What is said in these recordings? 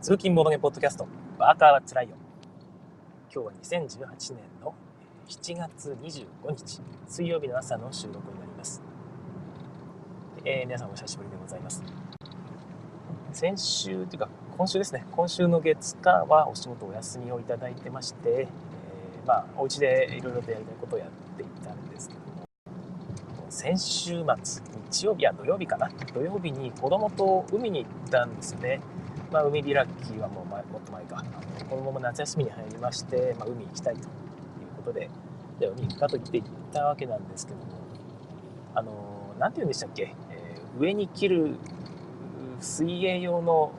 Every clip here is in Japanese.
通勤ボードゲームポッドキャスト、ワーカーはつらいよ。今日は2018年の7月25日、水曜日の朝の収録になります。えー、皆さんお久しぶりでございます。先週というか、今週ですね、今週の月火はお仕事お休みをいただいてまして、えー、まあ、お家でいろいろとやりたいことをやっていたんですけども、先週末、日曜日や土曜日かな、土曜日に子供と海に行ったんですよね。まあ、海開きはもう前もっと前か。このまま夏休みに入りまして、まあ、海行きたいということでじゃあ海行くかと言って行ったわけなんですけどもあの何て言うんでしたっけ、えー、上に着る水泳用の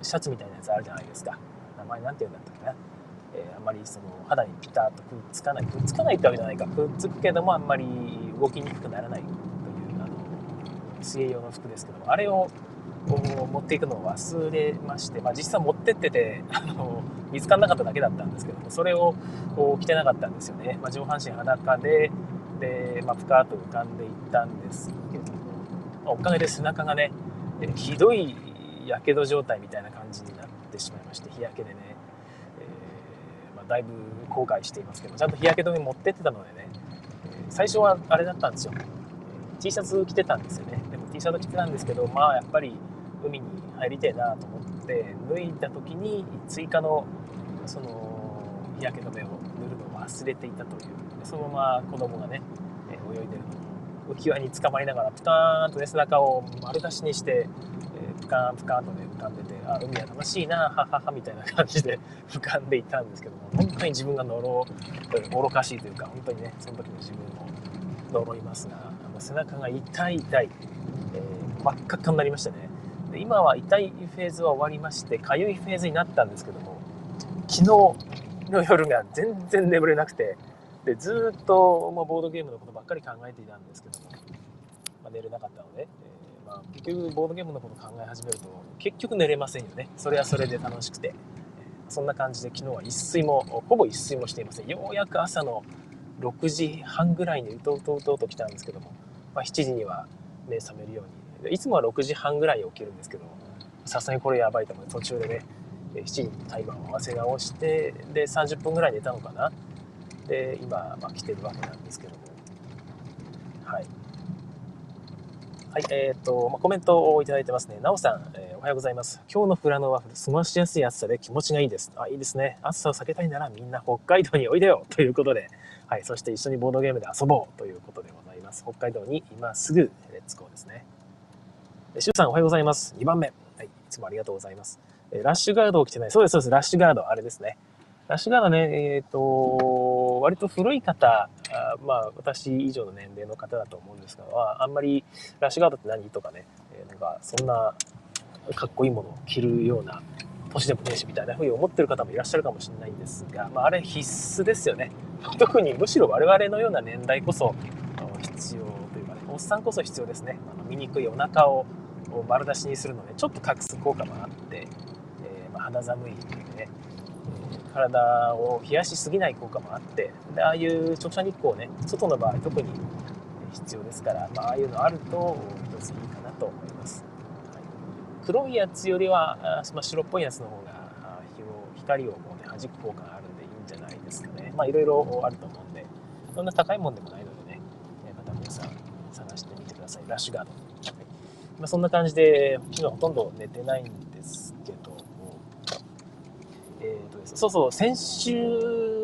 シャツみたいなやつあるじゃないですか。名前何て言うんだったっけな、えー、あんまりその肌にピタッとくっつかないくっつかないってわけじゃないか。くっつくけどもあんまり動きにくくならないというあの水泳用の服ですけどもあれをを持っていくのを忘れまして、まあ、実際持ってっててあの見つからなかっただけだったんですけどもそれを着てなかったんですよね、まあ、上半身裸でで、まあ、ぷかーっと浮かんでいったんですけども、まあ、おかげで背中がねひどいやけど状態みたいな感じになってしまいまして日焼けでね、えー、まあ、だいぶ後悔していますけどちゃんと日焼け止め持ってってたのでね最初はあれだったんですよ。T シャツ着てたんですよね。でも T シャツ着てたんですけどまあやっぱり海に入りてえなと思って脱いだ時に追加のその日焼け止めを塗るのを忘れていたという。そのまま子供がね泳いでるのを浮き輪に捕まりながらプカーンとね背中を丸出しにして、えプカーンプカーンとね浮かんでてあ海は楽しいなはははみたいな感じで 浮かんでいたんですけども本当に自分が呪愚かしいというか本当にねその時の自分を呪いますが背中が痛い痛い、えー、真っ赤っかになりましてね。で今は痛いフェーズは終わりましてかゆいフェーズになったんですけども昨日の夜が全然眠れなくてでずっと、まあ、ボードゲームのことばっかり考えていたんですけども、まあ、寝れなかったので、えー、まあ、結局ボードゲームのこと考え始めると結局寝れませんよね。それはそれで楽しくて、そんな感じで昨日は一睡もほぼ一睡もしていません。ようやく朝の6時半ぐらいにうとうとうとうと来たんですけども、まあ、7時には目覚めるようにいつもは6時半ぐらいに起きるんですけどさすがにこれやばいと思って途中でね7時にタイマーを合わせ直してで30分ぐらい寝たのかなで今、まあ、来てるわけなんですけどもはいはい、えっ、ー、と、まあ、コメントをいいてますね。なおさん、えー、おはようございます。今日のフラノワッフル、過ごしやすい暑さで気持ちがいいです。あ、いいですね。暑さを避けたいならみんな北海道においでよ ということで、はい、そして一緒にボードゲームで遊ぼうということでございます。北海道に今すぐレッツゴーですね。シュさんおはようございます。2番目。はい、いつもありがとうございます。えラッシュガードを着てない。そうです、そうです。ラッシュガード、あれですね。ラッシュガードね、えっ、ー、と、割と古い方、あまあ、私以上の年齢の方だと思うんですが、あんまりラッシュガードって何とかね、え、なんか、そんなかっこいいものを着るような年でもねえしみたいな風に思ってる方もいらっしゃるかもしれないんですが、まあ、あれ必須ですよね。特にむしろ我々のような年代こそ必要というかね、おっさんこそ必要ですね。あの醜いお腹をを丸出しにするのでちょっと隠す効果もあって、えー、まあ、肌寒いね、えー、体を冷やしすぎない効果もあってでああいう直射日光ね外の場合特に必要ですから、まあ、ああいうのあると一ついいかなと思います、はい、黒いやつよりは、まあ、白っぽいやつの方が日を光をもうね弾く効果があるんでいいんじゃないですかね。まあいろいろあると思うんでそんな高いもんでもないのでねまた皆さん探してみてください。ラッシュガード。まあ、そんな感じで、昨日ほとんど寝てないんですけども、えーとですそうそう、先週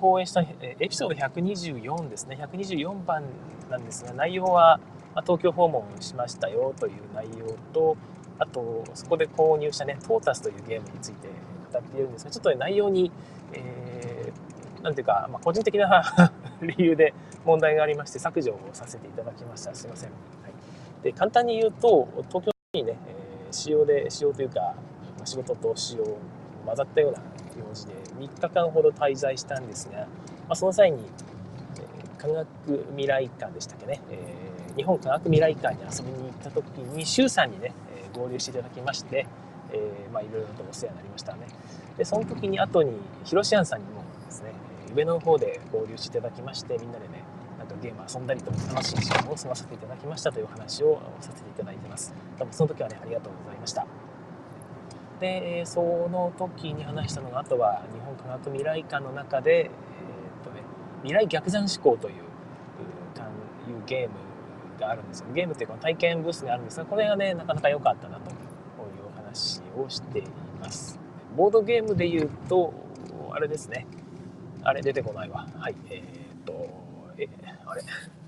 放映したエピソード124ですね、124番なんですが、内容は、ま東京訪問しましたよという内容と、あと、そこで購入したね、トータスというゲームについて語っているんですが、ちょっと、ね、内容に、えー、なんていうか、まあ、個人的な 理由で問題がありまして、削除をさせていただきました。すいません。で簡単に言うと東京にね、えー、仕様で仕様というか仕事と仕様混ざったような用事で3日間ほど滞在したんですが、まあ、その際に、えー、科学未来館でしたっけね、えー、日本科学未来館に遊びに行った時に周さんにね、え合流していただきまして、えまあ、いろいろとお世話になりましたね。でその時に後に広ロシさんにもですね上の方で合流していただきましてみんなでねなんかゲーム遊んだりと楽しい時間を過ごさせていただきましたというお話をさせていただいてます。多分その時はね、ありがとうございました。で、その時に話したのが、あとは日本科学未来館の中で、えー、とね、未来逆算思考という、いうゲームがあるんですよ。ゲームっていうか体験ブースがあるんですが、これがね、なかなか良かったなというお話をしています。ボードゲームで言うと、あれですね。あれ出てこないわ。はい。えー、え、あれ？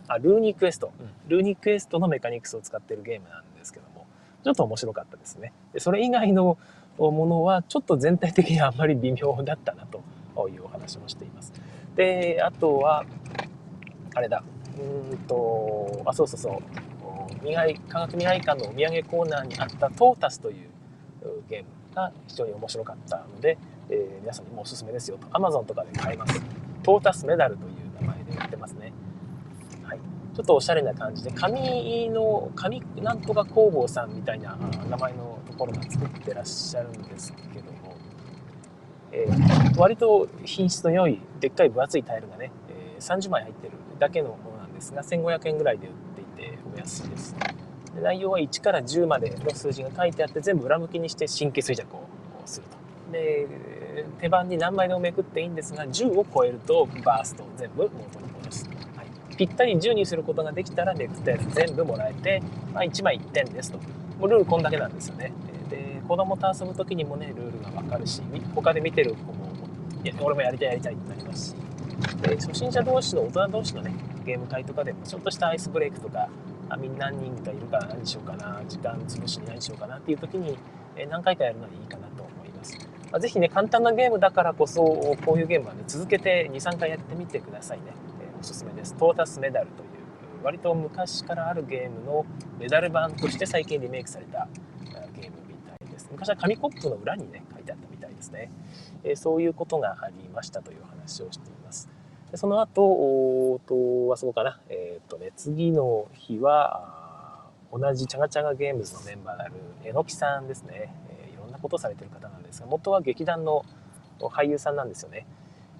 あ、ルーニークエスト。ルーニークエストのメカニクスを使ってるゲームなんですけども、ちょっと面白かったですね。でそれ以外のものは、ちょっと全体的にあんまり微妙だったなというお話もしています。で、あとは、あれだ。うんと、あ、そうそうそう。未来科学未来館のお土産コーナーにあったトータスというゲームが非常に面白かったので、えー、皆さんにもおすすめですよと。Amazon とかで買えます。トータスメダルという名前で売ってますね。はい。ちょっとおしゃれな感じで、紙の、紙なんとか工房さんみたいな名前のところが作ってらっしゃるんですけども、えー、割と品質の良い、でっかい分厚いタイルがね、えー、30枚入ってるだけのものなんですが、1500円ぐらいで売っていてお安いです。で内容は1から10までの数字が書いてあって全部裏向きにして神経衰弱をすると。で手番に何枚でもめくっていいんですが10を超えるとバースト全部元に戻す、はい、ぴったり10にすることができたらめくったやつ全部もらえて、まあ、1枚1点ですと。もうルールこんだけなんですよね。で子供と遊ぶ時にもねルールが分かるし他で見てる子もいや俺もやりたいやりたいってなりますし。で初心者同士の大人同士のねゲーム会とかでもちょっとしたアイスブレイクとかあみんな何人かいるから何しようかな時間潰しに何しようかなっていう時に何回かやるのにいいかなと思います。まあ、ぜひね、簡単なゲームだからこそ、こういうゲームはね、続けて2、3回やってみてくださいね。えー、おすすめです。トータスメダルという、割と昔からあるゲームのメダル版として最近リメイクされたゲームみたいです。昔は紙コップの裏にね、書いてあったみたいですね。えー、そういうことがありましたという話をしています。でその後、おとはそうかな、えっ、とね、次の日は、同じチャガチャガゲームズのメンバーであるえのきさんですね。なことをされてる方なんですが、元は劇団の俳優さんなんですよね。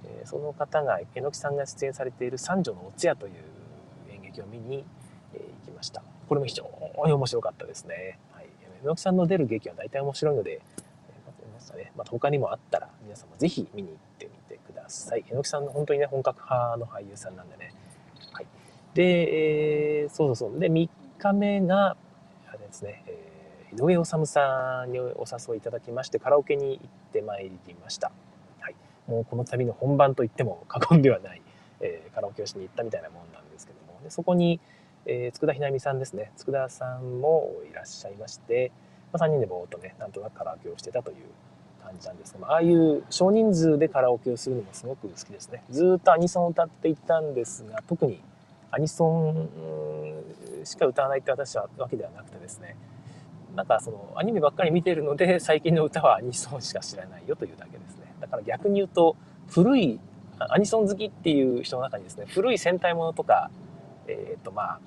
えー、その方が、えのきさんが出演されている三女のお通夜という演劇を見に、えー行きました。これも非常に面白かったですね。はい。えのきさんの出る劇は大体面白いので、えー、ね、また他にもあったら皆さんもぜひ見に行ってみてください。えのきさんの本当にね、本格派の俳優さんなんでね。はい。で、えー、そうそうそう。で、3日目が、あれですね、えー井上治さんにお誘いいただきましてカラオケに行ってまいりました、はい、もうこの旅の本番といっても過言ではない、えー、カラオケをしに行ったみたいなもんなんですけども。でそこに、えー、佃ひなみさんですね。佃さんもいらっしゃいまして、まあ、3人でぼーっとねなんとなくカラオケをしてたという感じなんですが、まあ、ああいう少人数でカラオケをするのもすごく好きですね。ずっとアニソンを歌っていたんですが特にアニソンしか歌わないって私はわけではなくてですねなんかそのアニメばっかり見てるので最近の歌はアニソンしか知らないよというだけですね。だから逆に言うと古いアニソン好きっていう人の中にですね古い戦隊ものとかえっ、とまあ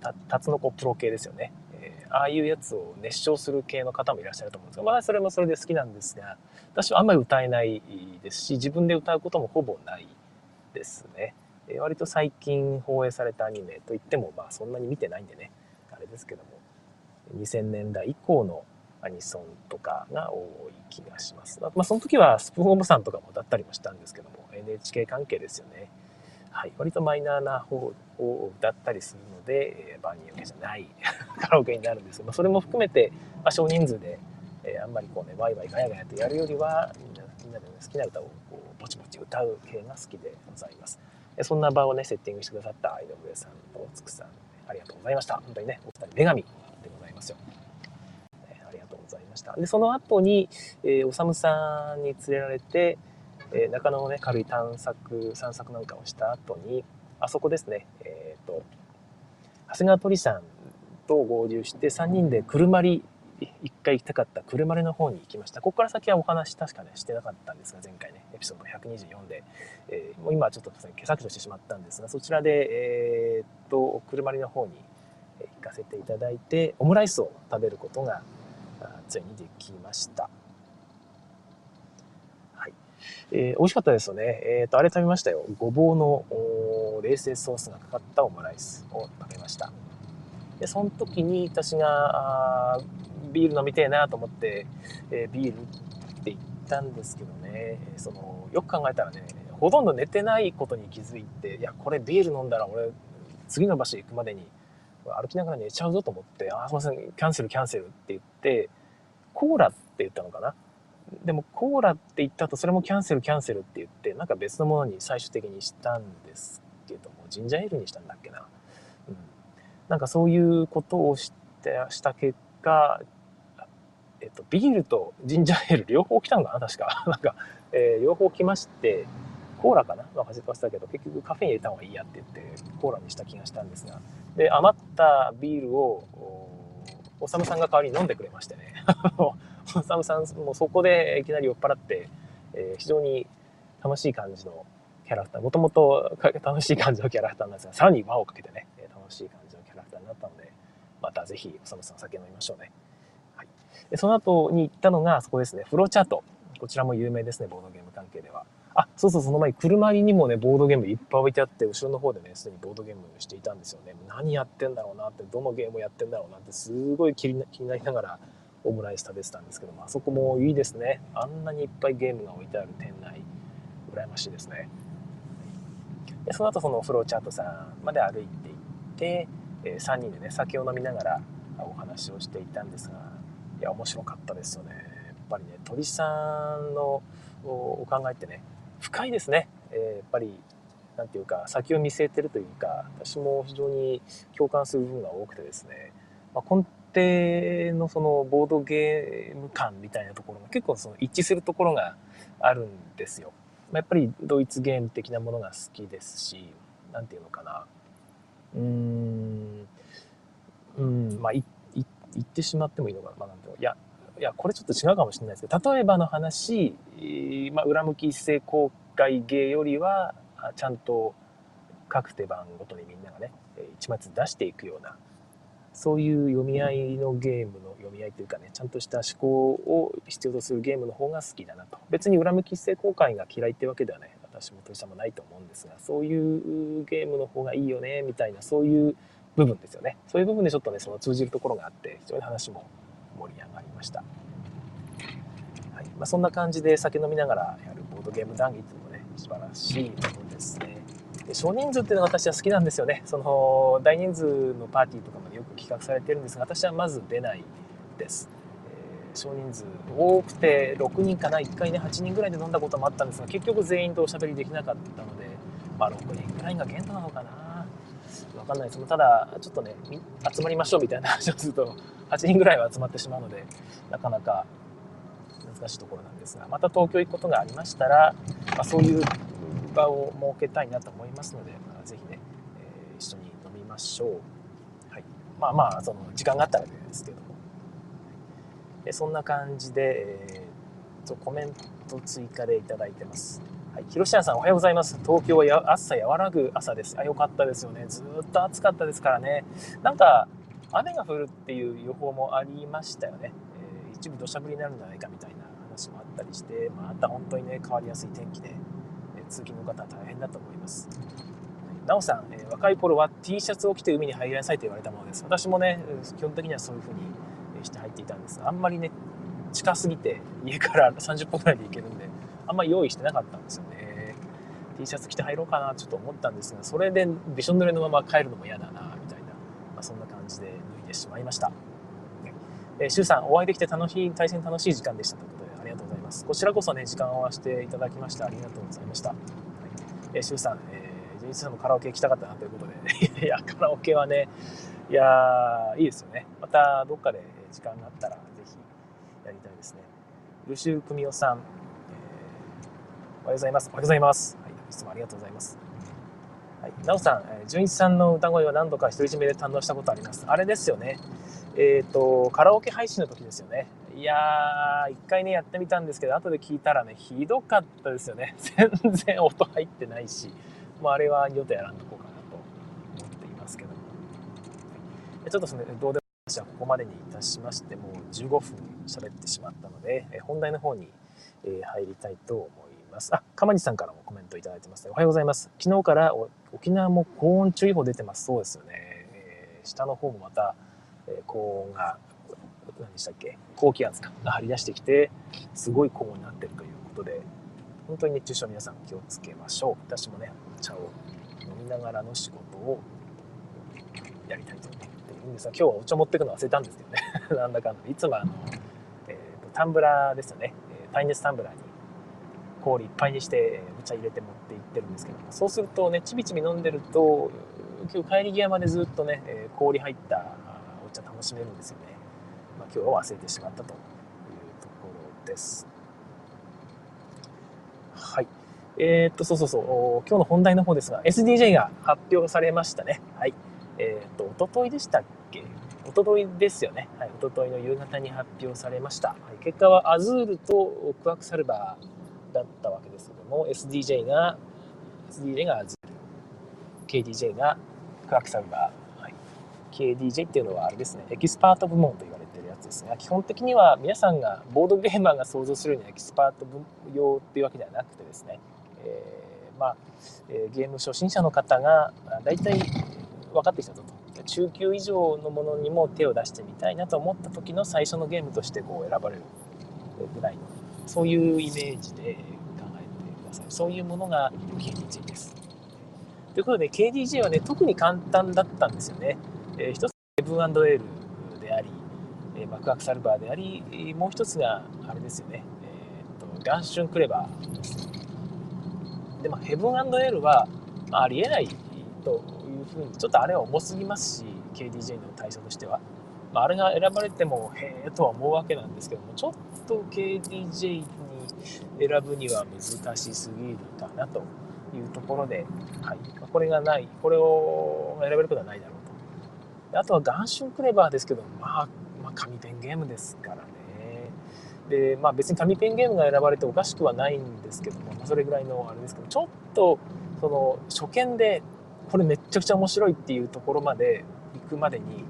たタツノコプロ系ですよね、え、ああいうやつを熱唱する系の方もいらっしゃると思うんですがまあそれもそれで好きなんですが私はあんまり歌えないですし自分で歌うこともほぼないですね、えー、割と最近放映されたアニメといってもまあそんなに見てないんでね。あれですけども。2000年代以降のアニソンとかが多い気がします。まあ、その時はスプーンオブさんとかも歌ったりもしたんですけども、NHK 関係ですよね。はい。割とマイナーな方を歌ったりするので、えー、バーニーケじゃない カラオケになるんですけど、それも含めて、まあ、少人数で、えー、あんまりこうね、ワイワイガヤガヤとやるよりは、みんなみんなで、ね、好きな歌をこうぼちぼち歌う系が好きでございます。そんな場をね、セッティングしてくださった井上さんとつくさん、ありがとうございました。本当にね、お二人女神ますよ。えありがとうございました。で、その後に、えー、おさむさんに連れられて、えー、中野のね、軽い探索、散策なんかをした後に、あそこですね、えっ、ー、と、長谷川鳥さんと合流して、3人で車り、一回行きたかった車りの方に行きました。ここから先はお話確かね、してなかったんですが、前回ね、エピソード124で、えー、もう今はちょっと、ね、毛先としてしまったんですが、そちらで、えー、っと、車りの方にかせていただいてオムライスを食べることがついにできました。はいえー、美味しかったですよね。えっ、ー、と、あれ食べましたよ。ごぼうの冷製ソースがかかったオムライスを食べました。でその時に私があビール飲みてえなと思って、えー、ビールって言ったんですけどねそのよく考えたらねほとんど寝てないことに気づいていやこれビール飲んだら俺次の場所行くまでに歩きながら寝ちゃうぞと思って「あすいませんキャンセルキャンセル」って言ってコーラって言ったのかな？でもコーラって言った後それもキャンセルキャンセルって言ってなんか別のものに最終的にしたんですけどもジンジャーエールにしたんだっけな、うん、なんかそういうことをしてした結果えっと、ビールとジンジャーエール両方来たのかな？確か。なんか、えー、両方来まして、コーラかな？忘れましたけど、結局カフェイン入れた方がいいやって言って、コーラにした気がしたんですが。で、余ったビールを、おさむさんが代わりに飲んでくれましてね。おさむさんもそこでいきなり酔っ払って、えー、非常に楽しい感じのキャラクター、もともと楽しい感じのキャラクターなんですが、さらに輪をかけてね、楽しい感じのキャラクターになったので、またぜひおさむさん酒飲みましょうね。でその後に行ったのが、そこですね、フローチャート。こちらも有名ですね、ボードゲーム関係では。あ、そうそう、その前に車にもね、ボードゲームいっぱい置いてあって、後ろの方でね、すでにボードゲームしていたんですよね。何やってんだろうなって、どのゲームをやってんだろうなって、すごい気になりながらオムライス食べてたんですけども、あそこもいいですね。あんなにいっぱいゲームが置いてある店内、羨ましいですね。でその後そのフローチャートさんまで歩いていって、え3人でね、酒を飲みながらお話をしていたんですが、いや面白かったですよねやっぱりね鳥さんのお考えってね深いですね、えー、やっぱり何て言うか先を見据えてるというか私も非常に共感する部分が多くてですね、まあ、根底のそのボードゲーム感みたいなところが結構その一致するところがあるんですよ。まやっぱりドイツゲーム的なものが好きですし何て言うのかな。うーん。うん。まあ言ってしまってもいいのかな、まあ、なんていやいやこれちょっと違うかもしれないですけど例えばの話、まあ、裏向き一斉公開芸よりはちゃんと各手番ごとにみんながね一枚ずつ出していくようなそういう読み合いのゲームの読み合いというかねちゃんとした思考を必要とするゲームの方が好きだなと。別に裏向き一斉公開が嫌いってわけではね私も鳥さんもないと思うんですがそういうゲームの方がいいよねみたいなそういう部分ですよね。そういう部分でちょっとねその通じるところがあって非常に話もました、はい。まあ、そんな感じで酒飲みながらやるボードゲーム談義っていうのもね素晴らしいものですね。で少人数っていうのが私は好きなんですよね。その大人数のパーティーとかもよく企画されてるんですが私はまず出ないです、えー、少人数多くて6人かな1回ね8人ぐらいで飲んだこともあったんですが結局全員とおしゃべりできなかったのでまあ6人ぐらいが限度なのかな。わかんないです。ただちょっとね集まりましょうみたいな話をすると8人ぐらいは集まってしまうのでなかなか難しいところなんですがまた東京行くことがありましたら、まあ、そういう場を設けたいなと思いますので、まあ、ぜひね、えー、一緒に飲みましょう、はい、まあまあその時間があったらですけどもでそんな感じで、えー、とコメント追加でいただいてますはい、広島さんおはようございます。東京はや暑さ和らぐ朝です。あ、よかったですよね。ずっと暑かったですからね。なんか、雨が降るっていう予報もありましたよね。えー、一部土砂降りになるんじゃないかみたいな話もあったりして、また本当にね、変わりやすい天気で、えー、通勤の方は大変だと思います。なおさん、えー、若い頃は T シャツを着て海に入りなさいと言われたものです。私もね、基本的にはそういう風にして入っていたんですが、あんまりね、近すぎて家から30分ぐらいで行けるんで、あんまり用意してなかったんですよね T シャツ着て入ろうかなちょっと思ったんですがそれでびしょ濡れのまま帰るのも嫌だなみたいな、まあ、そんな感じで脱いでしまいましたえー、シュウさんお会いできて楽しい対戦楽しい時間でしたということでありがとうございますこちらこそね時間を合わせていただきましてありがとうございました、はいえー、シュウさん、えー、ジェニスさんもカラオケ行きたかったなということで いやカラオケはねいやいいですよねまたどっかで時間があったらぜひやりたいですねルシュー・クミオさんおはようございます。おはようございます。はい、いつもありがとうございます。はい、なおさん、えー、純一さんの歌声は何度か独り占めで堪能したことあります。あれですよね。えっ、ー、と、カラオケ配信の時ですよね。いやー、一回ね、やってみたんですけど、後で聞いたらね、ひどかったですよね。全然音入ってないし、もうあれは二度とやらんとこうかなと思っていますけども。ちょっとその、どうでも私はここまでにいたしまして、もう15分喋ってしまったので、本題の方に入りたいと思います。あ、かまじさんからもコメントいただいてます、ね。おはようございます。昨日から沖縄も高温注意報出てます。そうですよね。え下の方もまた、えー、高温が何でしたっけ？高気圧が張り出してきてすごい高温になってるということで本当に熱中症皆さん気をつけましょう。私もねお茶を飲みながらの仕事をやりたいと思っているんですが今日はお茶持ってくの忘れたんですけどね。なんだかんだ。いつもあの、えーと、タンブラーですよね。耐熱タンブラーに氷いっぱいにしてお茶入れて持って行ってるんですけどそうするとねちびちび飲んでると今日帰り際までずっとね氷入ったお茶楽しめるんですよね、まあ、今日は忘れてしまったというところです。はい。えー、っとそうそうそう。今日の本題の方ですが SDJ が発表されましたね。はい。えー、っと一昨日でしたっけ？一昨日ですよね。はい、一昨日の夕方に発表されました。はい、結果は Azure とクワクサルバーだったわけですけども SDJ が SDJ が Azure KDJ がクラクサルバー、はい、KDJ っていうのはあれですねエキスパート部門と言われてるやつですが基本的には皆さんがボードゲーマーが想像するようなエキスパート用っていうわけではなくてですね、えー、まあ、え、ゲーム初心者の方が大体分かってきたぞと。中級以上のものにも手を出してみたいなと思った時の最初のゲームとしてこう選ばれるぐらいのそういうイメージで考えてください。そういうものが KDJ です。ということで KDJ はね、特に簡単だったんですよね。えー、一つ Heaven&L であり、えー、バクアックサルバーであり、もう一つがあれですよね。え、っと、ガンシュンクレバーで、まあ、Heaven&L は、あ、ありえないというふうに、ちょっとあれは重すぎますし、KDJ の対象としては。まあ、あれが選ばれてもへえとは思うわけなんですけどもちょっと KDJ に選ぶには難しすぎるかなというところで、はいま、これがないこれを選べることはないだろうとあとはガンシュンクレバーですけど、まあ、まあ紙ペンゲームですからね。で、まあ、別に紙ペンゲームが選ばれておかしくはないんですけども、まあ、それぐらいのあれですけどちょっとその初見でこれめっちゃくちゃ面白いっていうところまで行くまでに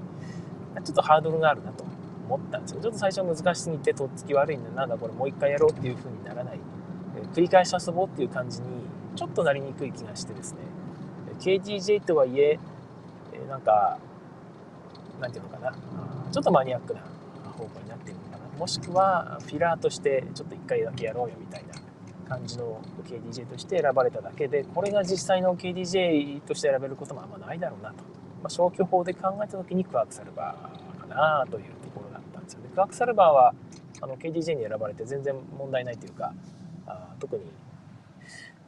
ちょっとハードルがあるなと思ったんですよ。ちょっと最初難しすぎてとっつき悪いんだなんだこれもう一回やろうっていう風にならない、え繰り返し遊ぼうっていう感じにちょっとなりにくい気がしてですね。KGJ とはいええなんかなんていうのかな。ちょっとマニアックな方向になっているのかな。もしくはフィラーとしてちょっと一回だけやろうよみたいな感じの KDJ として選ばれただけでこれが実際の KDJ として選べることもあんまないだろうなと。まあ、消去法で考えた時にクワークサルバーかなというところだったんですよね。クワークサルバーはあの KDJ に選ばれて全然問題ないというかあ特に、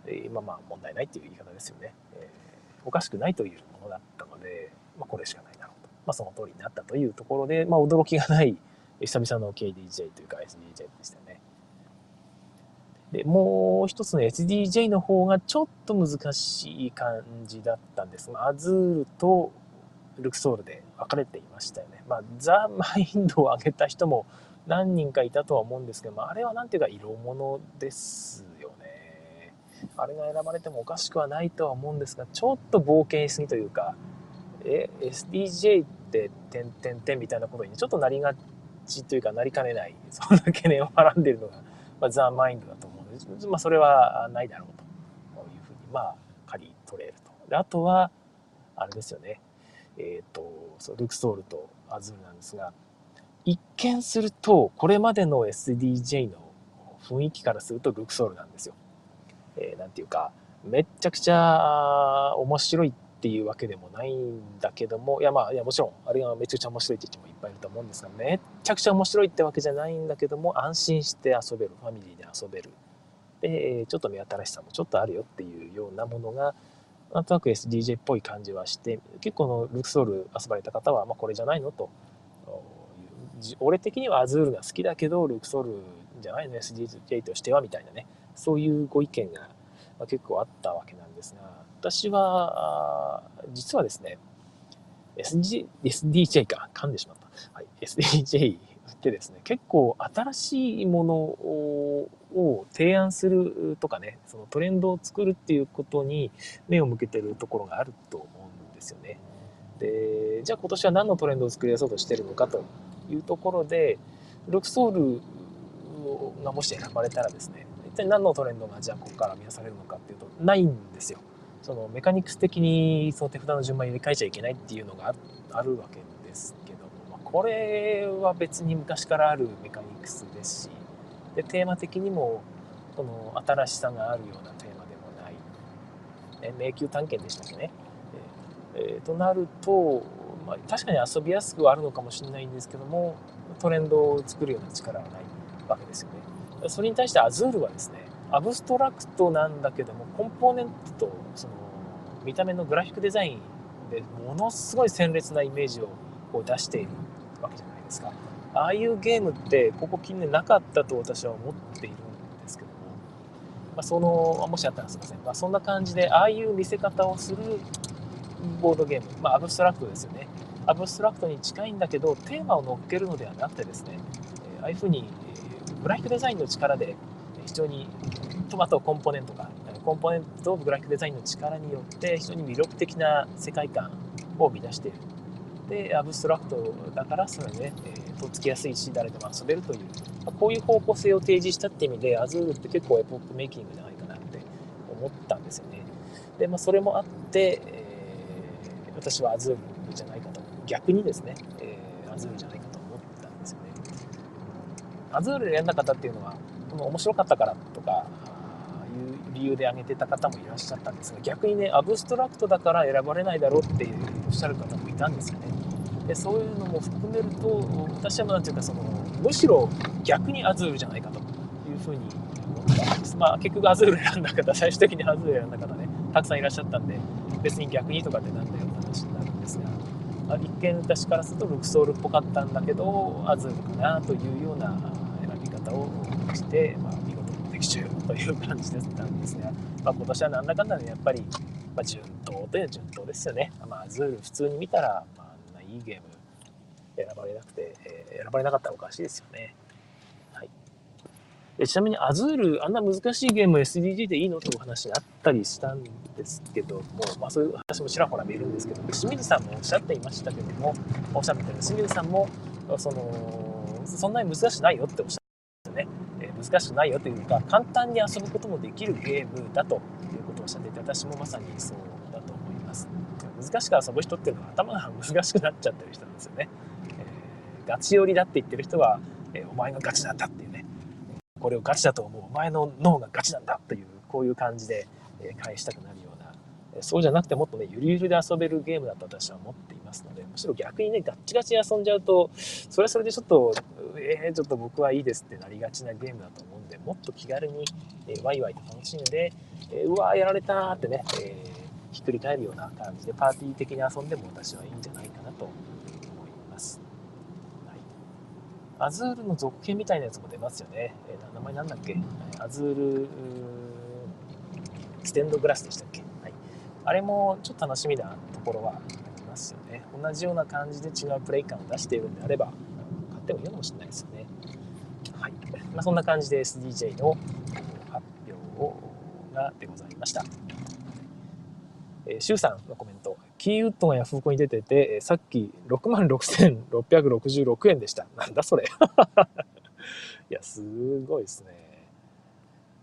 えー、まあまあ問題ないっていう言い方ですよね、えー、おかしくないというものだったので、まあ、これしかないだろうと、まあ、その通りになったというところで、まあ、驚きがない久々の KDJ というか SDJ でしたね。でもう一つの SDJ の方がちょっと難しい感じだったんですが、アズールとルクソールで分かれていましたよね。まあ、ザ・マインドを上げた人も何人かいたとは思うんですけど、まあ、あれは何ていうか色物ですよね。あれが選ばれてもおかしくはないとは思うんですが、ちょっと冒険しすぎというか、え、SDJ って点々点みたいなことにちょっとなりがちというかなりかねない、そんな懸念をはらんでいるのが、まあ、ザ・マインドだと思うんで。まあ、それはないだろうというふうに、まあ、仮取れると。であとは、あれですよね。えっ、ー、と、そうルクソールとアズールなんですが、一見すると、これまでの SDJ の雰囲気からするとルクソールなんですよ。えー、なんていうか、めっちゃくちゃ面白いっていうわけでもないんだけども、いやまあ、いやもちろん、あれがめちゃくちゃ面白いって人もいっぱいいると思うんですが、めっちゃくちゃ面白いってわけじゃないんだけども、安心して遊べる、ファミリーで遊べる。で、ちょっと目新しさもちょっとあるよっていうようなものが、なんとなく SDJ っぽい感じはして、結構のルクソール遊ばれた方は、まあ、これじゃないのと。俺的にはアズールが好きだけど、ルクソールじゃないの？SDJ としてはみたいなね、そういうご意見が結構あったわけなんですが、私は、実はですね、SG SDJ か、噛んでしまった。はい、SDJ ってですね、結構新しいものを提案するとかね、そのトレンドを作るっていうことに目を向けてるところがあると思うんですよね。で、じゃあ今年は何のトレンドを作り出そうとしてるのかというところで、ルクソールがもし選ばれたらですね、一体何のトレンドがじゃあここから見出されるのかっていうと、ないんですよ。そのメカニクス的にその手札の順番入れ替えちゃいけないっていうのがあるわけです、これは別に昔からあるメカニクスですしでテーマ的にもその新しさがあるようなテーマでもない、え迷宮探検でしたっけね？えー、となると、まあ、確かに遊びやすくはあるのかもしれないんですけどもトレンドを作るような力はないわけですよね。それに対してアズールはですねアブストラクトなんだけどもコンポーネントとその見た目のグラフィックデザインでものすごい鮮烈なイメージを出しているわけじゃないですか。ああいうゲームってここ近年なかったと私は思っているんですけども、まあ、そのもしあったらすいません、まあ、そんな感じでああいう見せ方をするボードゲーム、まあ、アブストラクトですよね。アブストラクトに近いんだけどテーマを乗っけるのではなくてですねああいうふうにグラフィックデザインの力で非常にトマトコンポーネントがコンポーネントとグラフィックデザインの力によって非常に魅力的な世界観を生み出している。でアブストラクトだからそれね、えー、とっつきやすいし誰でも遊べるという、ま、こういう方向性を提示したって意味でアズールって結構エポックメイキングじゃないかなって思ったんですよね。で、まあ、それもあって、えー、私はアズールじゃないかと。逆にですね、えー、アズールじゃないかと思ったんですよね。アズールで選んだ方っていうのはこの面白かったからとかいう理由で挙げてた方もいらっしゃったんですが逆にねアブストラクトだから選ばれないだろうっていうおっしゃる方もいたんですよね。でそういうのも含めると私は何ていうかそのむしろ逆にアズールじゃないかというふうに思ったんです。まあ結局アズール選んだ方最終的にアズール選んだ方ねたくさんいらっしゃったんで別に逆にとかってなんだよって話になるんですが一見私からするとルクソールっぽかったんだけどアズールかなというような選び方をして、まあ、という感じだったんですが、まあ、今年はなんだかんだでやっぱり、まあ、順当という順当ですよね。まあ、アズール普通に見たら、まあ、あんないいゲーム選ばれなくて、えー、選ばれなかったらおかしいですよね。はい、えちなみにアズール、あんな難しいゲーム SDG でいいのという話にあったりしたんですけども、まあ、そういう話もちらほら見るんですけど、清水さんもおっしゃっていましたけども、おっしゃってる清水さんも、その、そんなに難しくないよっておっしゃってましたね難しくないよというか簡単に遊ぶこともできるゲームだということをおっしゃっていて私もまさにそうだと思います。難しく遊ぶ人っていうのは頭が難しくなっちゃってる人なんですよね、えー、ガチ寄りだって言ってる人は、えー、お前がガチなんだっていうね。これをガチだと思う。お前の脳がガチなんだというこういう感じで、え返したくなるような。そうじゃなくてもっとねゆるゆるで遊べるゲームだと私は思ってますのでむしろ逆にねガッチガチに遊んじゃうとそれはそれでちょっとえー、ちょっと僕はいいですってなりがちなゲームだと思うんで、もっと気軽に、えー、ワイワイと楽しんで、えー、うわーやられたーってね、えー、ひっくり返るような感じでパーティー的に遊んでも私はいいんじゃないかなと思います。はい、アズールの続編みたいなやつも出ますよね。えー、名前なんだっけ？アズールステンドグラスでしたっけ、あれもちょっと楽しみなところはますよね。同じような感じで違うプレイ感を出しているんであれば買、ってもいいのかもしれないですよね。はい。まあ、そんな感じで SDJ の発表がでございました。えー、シュウさんのコメント。キーウッドがヤフオクに出ててえ、さっき66,666円でした。なんだそれ。いや、すごいですね。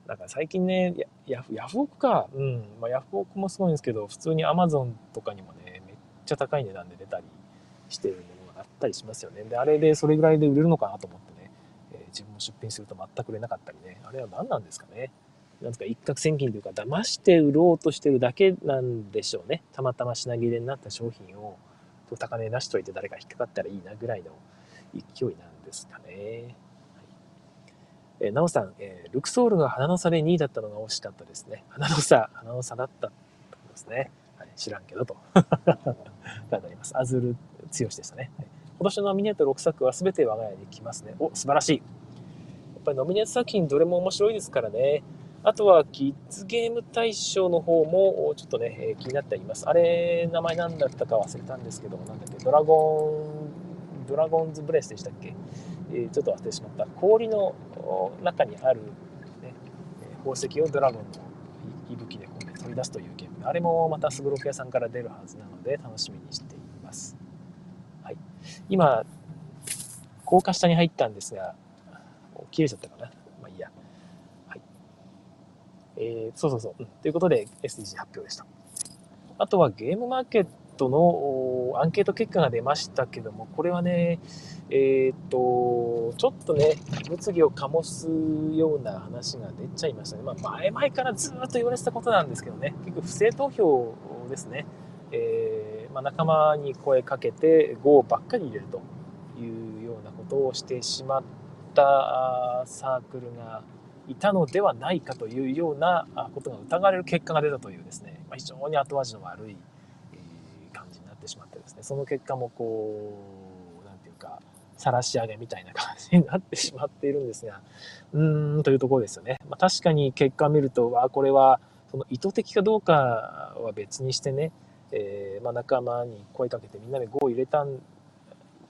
なんか最近ね、ヤフヤフオクか。うん。まあ、ヤフオクもすごいんですけど、普通に Amazon とかにもね、ちゃ高い値段で出たりしてるんで、ったりしますよね。で、あれでそれぐらいで売れるのかなと思ってね、えー、自分も出品すると全く売れなかったりね、あれは何なんですかね。なんですか、一攫千金というか、騙して売ろうとしてるだけなんでしょうね。たまたま品切れになった商品を高値出しといて誰か引っかかったらいいなぐらいの勢いなんですかね。えー、なおさん、えー、ルクソールが花の差で2位だったのが惜しかったですね。花の差、花の差だったってことですね。はい、知らんけどと。書いてあります。アズール強しでしたね。はい今年のノミネート6作は全て我が家に来ますね。お、素晴らしい。やっぱりノミネート作品どれも面白いですからね。あとはキッズゲーム大賞の方もちょっとね、えー、気になっています。あれ、名前何だったか忘れたんですけども、なんだっけ、ドラゴン、ドラゴンズブレスでしたっけ、えー、ちょっと忘れてしまった。氷の中にある、ね、宝石をドラゴンの息吹でこう、ね、取り出すというあれもまたスブロク屋さんから出るはずなので楽しみにしています。はい今、高架下に入ったんですが、切れちゃったかな？まあいいや。はい。えー、そうそうそう。うん、ということで、SDG 発表でした。あとはゲームマーケットのアンケート結果が出ましたけども、これはね、えー、っと、ちょっとね、物議を醸すような話が出ちゃいましたね。まあ、前々からずっと言われてたことなんですけどね、結局不正投票ですね。えー、まあ、仲間に声かけて GO ばっかり入れるというようなことをしてしまったサークルがいたのではないかというようなことが疑われる結果が出たというですね、まあ、非常に後味の悪い感じになってしまってですねその結果もこう何て言うか晒し上げみたいな感じになってしまっているんですがうーんというところですよね、まあ、確かに結果を見るとあこれはその意図的かどうかは別にしてね、えー、まあ、仲間に声かけてみんなで5を入れたん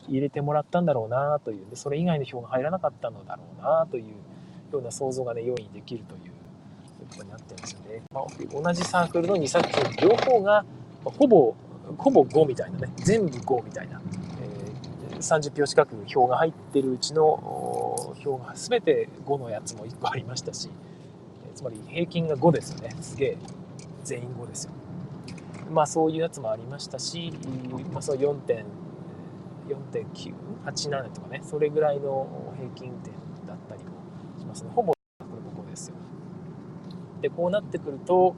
入れてもらったんだろうなというでそれ以外の票が入らなかったのだろうなというような想像がね、容易にできるということになってますよね。ま、同じサークルの2作品、両方が、ほぼ、ほぼ5みたいなね、全部5みたいな、えー、30票近く票が入ってるうちの票が全て5のやつも1個ありましたし、つまり平均が5ですよね。すげえ。全員5ですよ。まあそういうやつもありましたし、まあ、その4.9 4.987とかねそれぐらいの平均点だったりもしますねほぼこれここですよでこうなってくると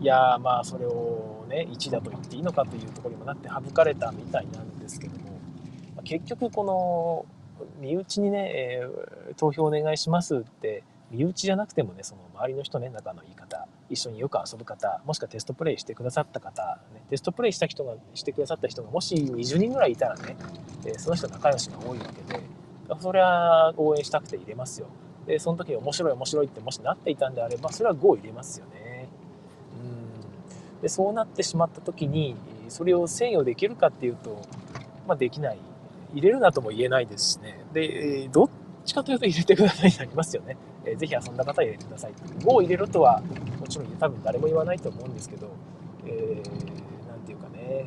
いやまあそれをね1だと言っていいのかというところにもなって省かれたみたいなんですけども結局この身内にね、えー、投票お願いしますって身内じゃなくてもねその周りの人ね仲のいい方一緒によく遊ぶ方もしくはテストプレイしてくださった方、ね、テストプレイした人がしてくださった人がもし20人ぐらいいたらね、えー、その人仲良しが多いわけでそれは応援したくて入れますよ。でその時に面白い面白いってもしなっていたんであればそれは5入れますよね。でそうなってしまった時にそれを制御できるかっていうと、まあ、できない。入れるなとも言えないですしね。でどっちかというと入れてくださいになりますよね、えー、ぜひ遊んだ方は入れてください5を入れろとはもちろん多分誰も言わないと思うんですけど何、えー、て言うかね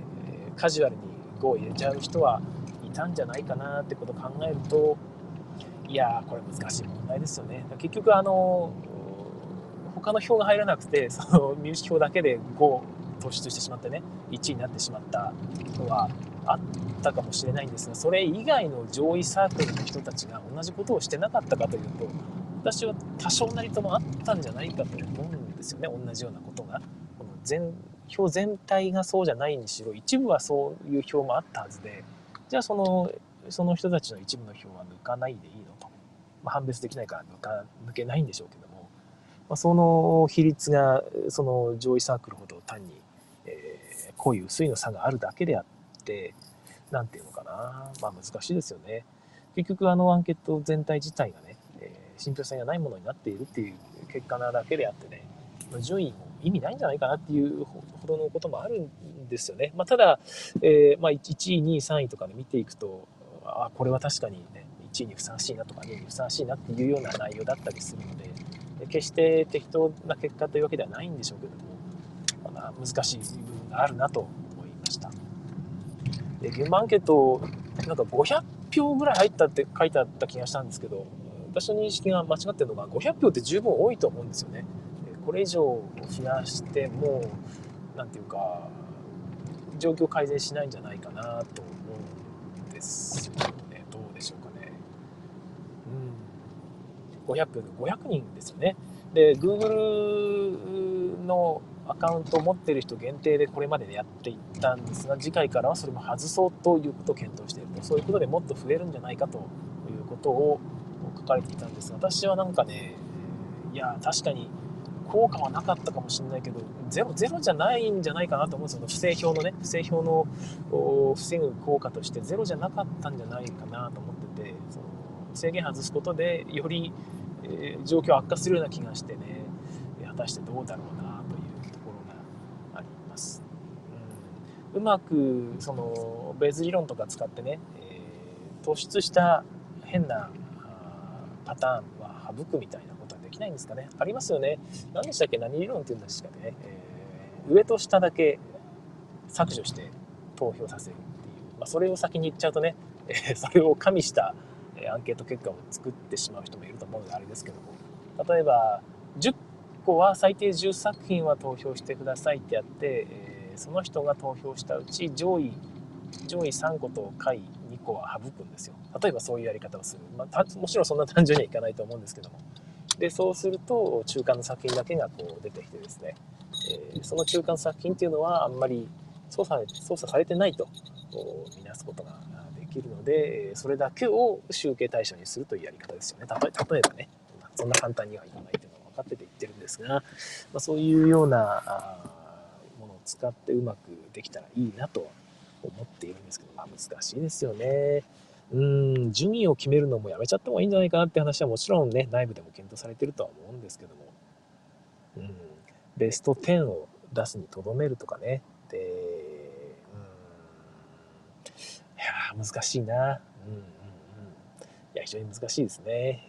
カジュアルに5を入れちゃう人はいたんじゃないかなってことを考えるといやこれ難しい問題ですよね。結局あの他の票が入らなくてその入試票だけで5突出してしまってね1位になってしまったのはあったかもしれないんですがそれ以外の上位サークルの人たちが同じことをしてなかったかというと私は多少なりともあったんじゃないかと思うんですよね同じようなことが。この全票全体がそうじゃないにしろ一部はそういう票もあったはずでじゃあそのその人たちの一部の票は抜かないでいいのと、まあ、判別できないから抜か抜けないんでしょうけど、ま、その比率がその上位サークルほど単に、えー、濃い薄いの差があるだけであって何て言うのかな、まあ、難しいですよね。結局あのアンケート全体自体がね、えー、信憑性がないものになっているっていう結果なだけであってね順位も意味ないんじゃないかなっていうほどのこともあるんですよね。まあ、ただ、えー、まあ、1位、2位、3位とかで見ていくと、あこれは確かにね1位にふさわしいなとか2位にふさわしいなっていうような内容だったりするので決して適当な結果というわけではないんでしょうけども、まあ、難しい部分があるなと思いました。で現場アンケートなんか500票ぐらい入ったって書いてあった気がしたんですけど私の認識が間違ってるのが500票って十分多いと思うんですよね。これ以上増やしても何ていうか状況改善しないんじゃないかなと思うんですよね。どうでしょうかね。うん。500、500人ですよね。で、Google のアカウントを持ってる人限定でこれまでやっていったんですが、次回からはそれも外そうということを検討していると。そういうことでもっと増えるんじゃないかということを書かれていたんですが、私はなんかね、いや、確かに効果はなかったかもしれないけど、ゼロ、ゼロじゃないんじゃないかなと思うんですよ。不正票のね、不正票の防ぐ効果としてゼロじゃなかったんじゃないかなと思ってて、その制限外すことでより、え、状況悪化するような気がしてね、果たしてどうだろうなというところがあります。うん、うまく、その、ベーズ理論とか使ってね、えー、突出した変なパターンは省くみたいなことはできないんですかね。ありますよね。何でしたっけ？何理論っていうんですかね、えー、上と下だけ削除して投票させるっていう、まあ、それを先に言っちゃうとね、えー、それを加味したアンケート結果を作ってしまう人もいると思うのであれですけども。例えば10個は最低10作品は投票してくださいってやって、えその人が投票したうち上位上位3個と下位2個は省くんですよ。例えばそういうやり方をする、まあ、もちろんそんな単純にはいかないと思うんですけども。でそうすると中間の作品だけがこう出てきてですね、え、その中間作品っていうのはあんまり操作操作されてないと見なすことがきるのでそれだけを集計対象にするというやり方ですよね。例えばねそんな簡単にはいかないというのが分かってて言ってるんですが、まあ、そういうようなものを使ってうまくできたらいいなと思っているんですけど、まあ、難しいですよね。うん順位を決めるのもやめちゃった方がいいんじゃないかなって話はもちろんね内部でも検討されてるとは思うんですけども、うん、ベスト10を出すにとどめるとかね。でや難しいな、うんうんうん、いや非常に難しいですね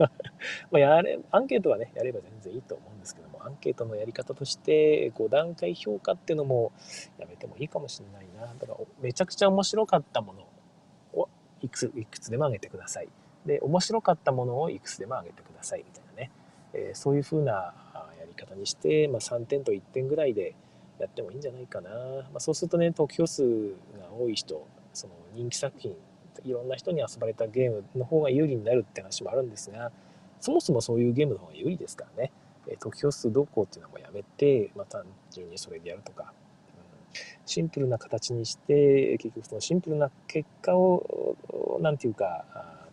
まやれアンケートはねやれば全然いいと思うんですけどもアンケートのやり方として5段階評価っていうのもやめてもいいかもしれないなだからめちゃくちゃ面白かったものをいくついくつでも上げてください。で、面白かったものをいくつでも上げてくださいみたいなね。えー、そういう風なやり方にして、まあ、3点と1点ぐらいでやってもいいんじゃないかな。まあ、そうするとね、得票数が多い人、その人気作品、いろんな人に遊ばれたゲームの方が有利になるって話もあるんですが、そもそもそういうゲームの方が有利ですからね。え得票数どうこうっていうのもやめて、まあ、単純にそれでやるとか、うんシンプルな形にして結局そのシンプルな結果を何て言うか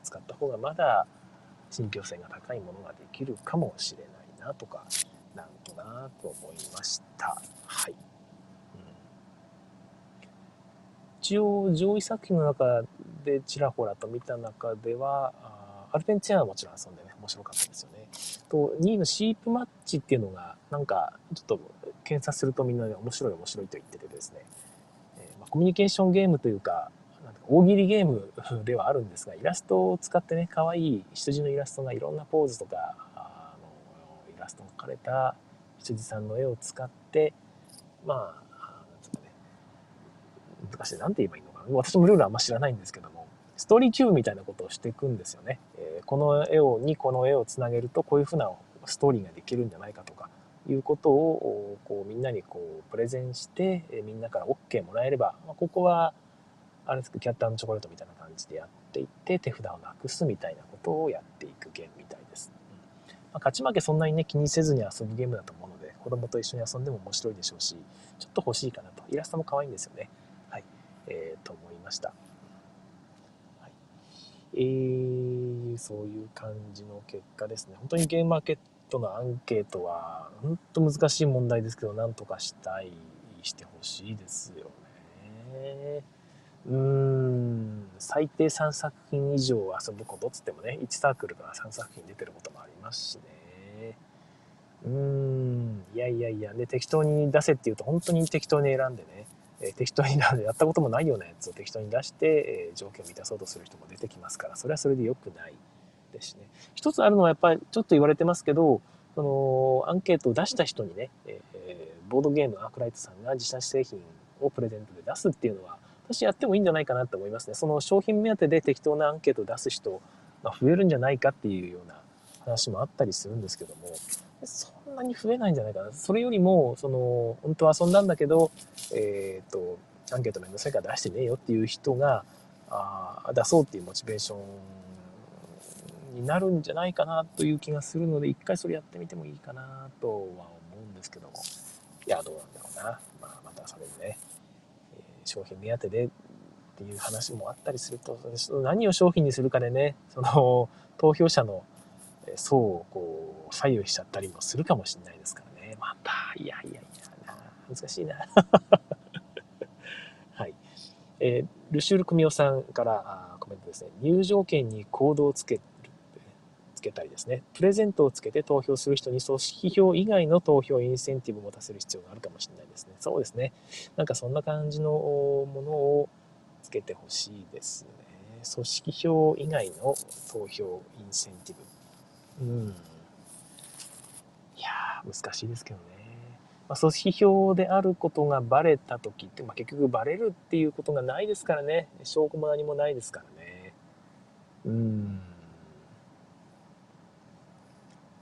使った方がまだ信憑性が高いものができるかもしれないなとかなんとなく思いました。はい、うん、一応上位作品の中でちらほらと見た中ではアルペンチェアはもちろん遊んでね面白かったですよね。と2位のシープマッチっていうのがなんかちょっと検索するとみんなで面白い面白いと言っててですね、えー、まあ、コミュニケーションゲームというかなんか大喜利ゲームではあるんですがイラストを使ってね可愛い羊のイラストがいろんなポーズとかあのイラストが描かれた羊さんの絵を使ってまあ難しい何て言えばいいのかな私もルールあんま知らないんですけどもストーリーキューブみたいなことをしていくんですよね。えー、この絵をにこの絵をつなげるとこういうふうなストーリーができるんじゃないかとかいうことをこうみんなにこうプレゼンして、えみんなから OK もらえれば、まあ、ここはあれですけどキャッターのチョコレートみたいな感じでやっていって手札をなくすみたいなことをやっていくゲームみたいです。うんまあ、勝ち負けそんなにね気にせずに遊ぶゲームだと思うので子供と一緒に遊んでも面白いでしょうしちょっと欲しいかなとイラストも可愛いんですよね。えー、と思いました。はい、えー、そういう感じの結果ですね。本当にゲームマーケットのアンケートは、本当難しい問題ですけど、なんとかしたい、してほしいですよね。うーん、最低3作品以上遊ぶことっつってもね、1サークルから3作品出てることもありますしね。うーん、いやいやいや、ね、適当に出せって言うと本当に適当に選んでね、え適当に やったこともないようなやつを適当に出して、え条件を満たそうとする人も出てきますから、それはそれで良くない。ですね。一つあるのはやっぱりちょっと言われてますけど、そのアンケートを出した人にね、えー、ボードゲームアークライトさんが自社製品をプレゼントで出すっていうのは私やってもいいんじゃないかなと思いますね。その商品目当てで適当なアンケートを出す人が増えるんじゃないかっていうような話もあったりするんですけども、そんなに増えないんじゃないかな。それよりも、その、本当は遊んだんだけど、えっ、と、アンケートめんどくさいから出してねえよっていう人が、あ出そうっていうモチベーションになるんじゃないかなという気がするので、一回それやってみてもいいかなとは思うんですけども。いや、どうなんだろうな。まあ、またそれでね、えー、商品目当てでっていう話もあったりすると、何を商品にするかでね、その、投票者の層をこう、左右しちゃったりもするかもしれないですからね。また、いやいやいやな、難しいな。はい。えー、ルシュール・クミオさんからコメントですね。入場券にコードをつけつけたりですね、プレゼントをつけて投票する人に組織票以外の投票インセンティブを持たせる必要があるかもしれないですね。そうですね。なんかそんな感じのものをつけてほしいですね。組織票以外の投票インセンティブ。うん。いや、難しいですけどね。まあ、組織票であることがバレた時って、まあ、結局バレるっていうことがないですからね。証拠も何もないですからね。うん。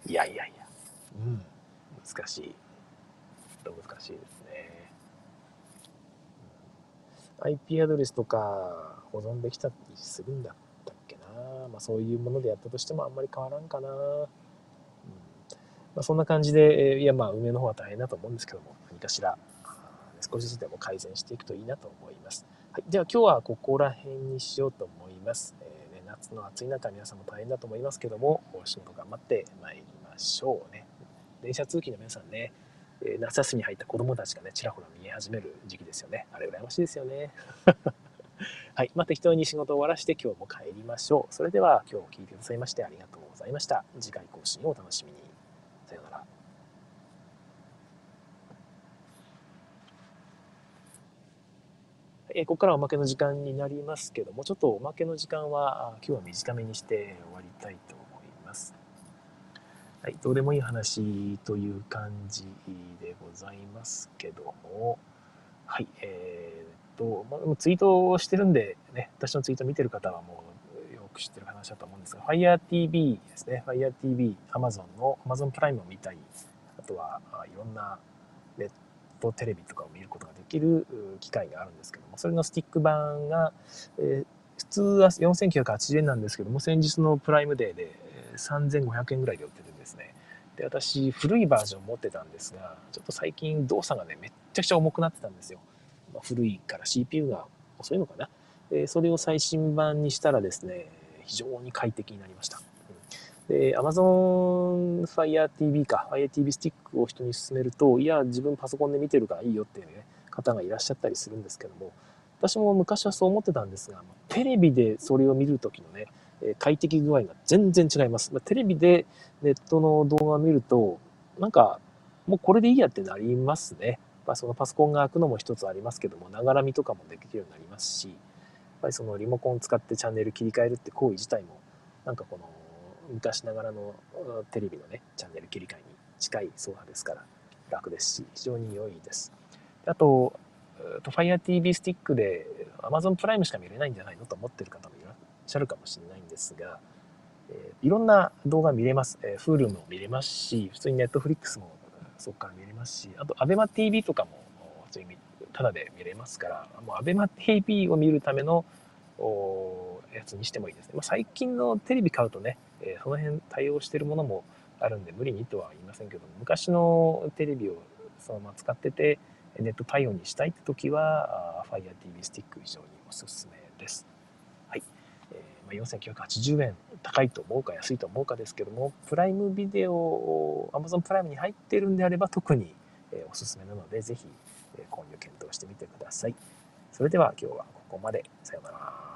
いやいやいや、うん、難しい。難しいですね。IP アドレスとか保存できたりするんだ。まあそういうものでやったとしてもあんまり変わらんかな。うんまあ、そんな感じで、えー、いやまあ運営の方は大変だと思うんですけども、何かしら少しずつでも改善していくといいなと思います。はい、では今日はここら辺にしようと思います。えーね、夏の暑い中皆さんも大変だと思いますけども、お仕事頑張ってまいりましょうね。電車通勤の皆さんね、夏休みに入った子供たちがね、ちらほら見え始める時期ですよね。あれ羨ましいですよね。はい。まあ、適当に仕事を終わらして今日も帰りましょう。それでは今日聞いてくださいましてありがとうございました。次回更新をお楽しみに。さようなら。えここからはおまけの時間になりますけども、ちょっとおまけの時間は今日は短めにして終わりたいと思います。はい、どうでもいい話という感じでございますけども、はい、えー、と、まあ、ツイートをしてるんで、ね、私のツイート見てる方はもうよく知ってる話だと思うんですが、FireTV ですね、FireTV、Amazon の Amazon プライムを見たり、あとはあいろんなネットテレビとかを見ることができる機会があるんですけども、それのスティック版が、えー、普通は4980円なんですけども、先日のプライムデーで3500円ぐらいで売っててですね。で、私、古いバージョン持ってたんですが、ちょっと最近動作がね、めっちゃくちゃ重くなってたんですよ。まあ、古いから CPU が遅いのかな。で、それを最新版にしたらですね、非常に快適になりました。うんで、Amazon Fire TV か、Fire TV スティックを人に勧めると、いや、自分パソコンで見てるからいいよっていうね、方がいらっしゃったりするんですけども、私も昔はそう思ってたんですが、テレビでそれを見るときのね、快適具合が全然違います。まテレビでネットの動画を見ると、なんか、もうこれでいいやってなりますね。やっぱそのパソコンが開くのも一つありますけども、ながら見とかもできるようになりますし、やっぱりそのリモコンを使ってチャンネル切り替えるって行為自体も、なんかこの昔ながらのテレビのね、チャンネル切り替えに近い操作ですから楽ですし、非常に良いです。あと、Fire TV スティックで Amazon プライムしか見れないんじゃないのと思ってる方もいらっしゃるかもしれないんですが、え、いろんな動画見れます。え、Hulu も見れますし、普通に Netflix もそこから見れますし、あと ABEMATV とかもただで見れますから、もう ABEMATV を見るためのやつにしてもいいですね。まあ、最近のテレビ買うとね、えー、その辺対応してるものもあるんで無理にとは言いませんけど、昔のテレビをそのまま使ってて、ネット対応にしたいって時は、Fire TV スティック非常におすすめです。まあ、4980円高いと思うか安いと思うかですけども、プライムビデオ、Amazon プライムに入ってるんであれば特に、え、おすすめなので、ぜひ、え、購入検討してみてください。それでは今日はここまで。さようなら。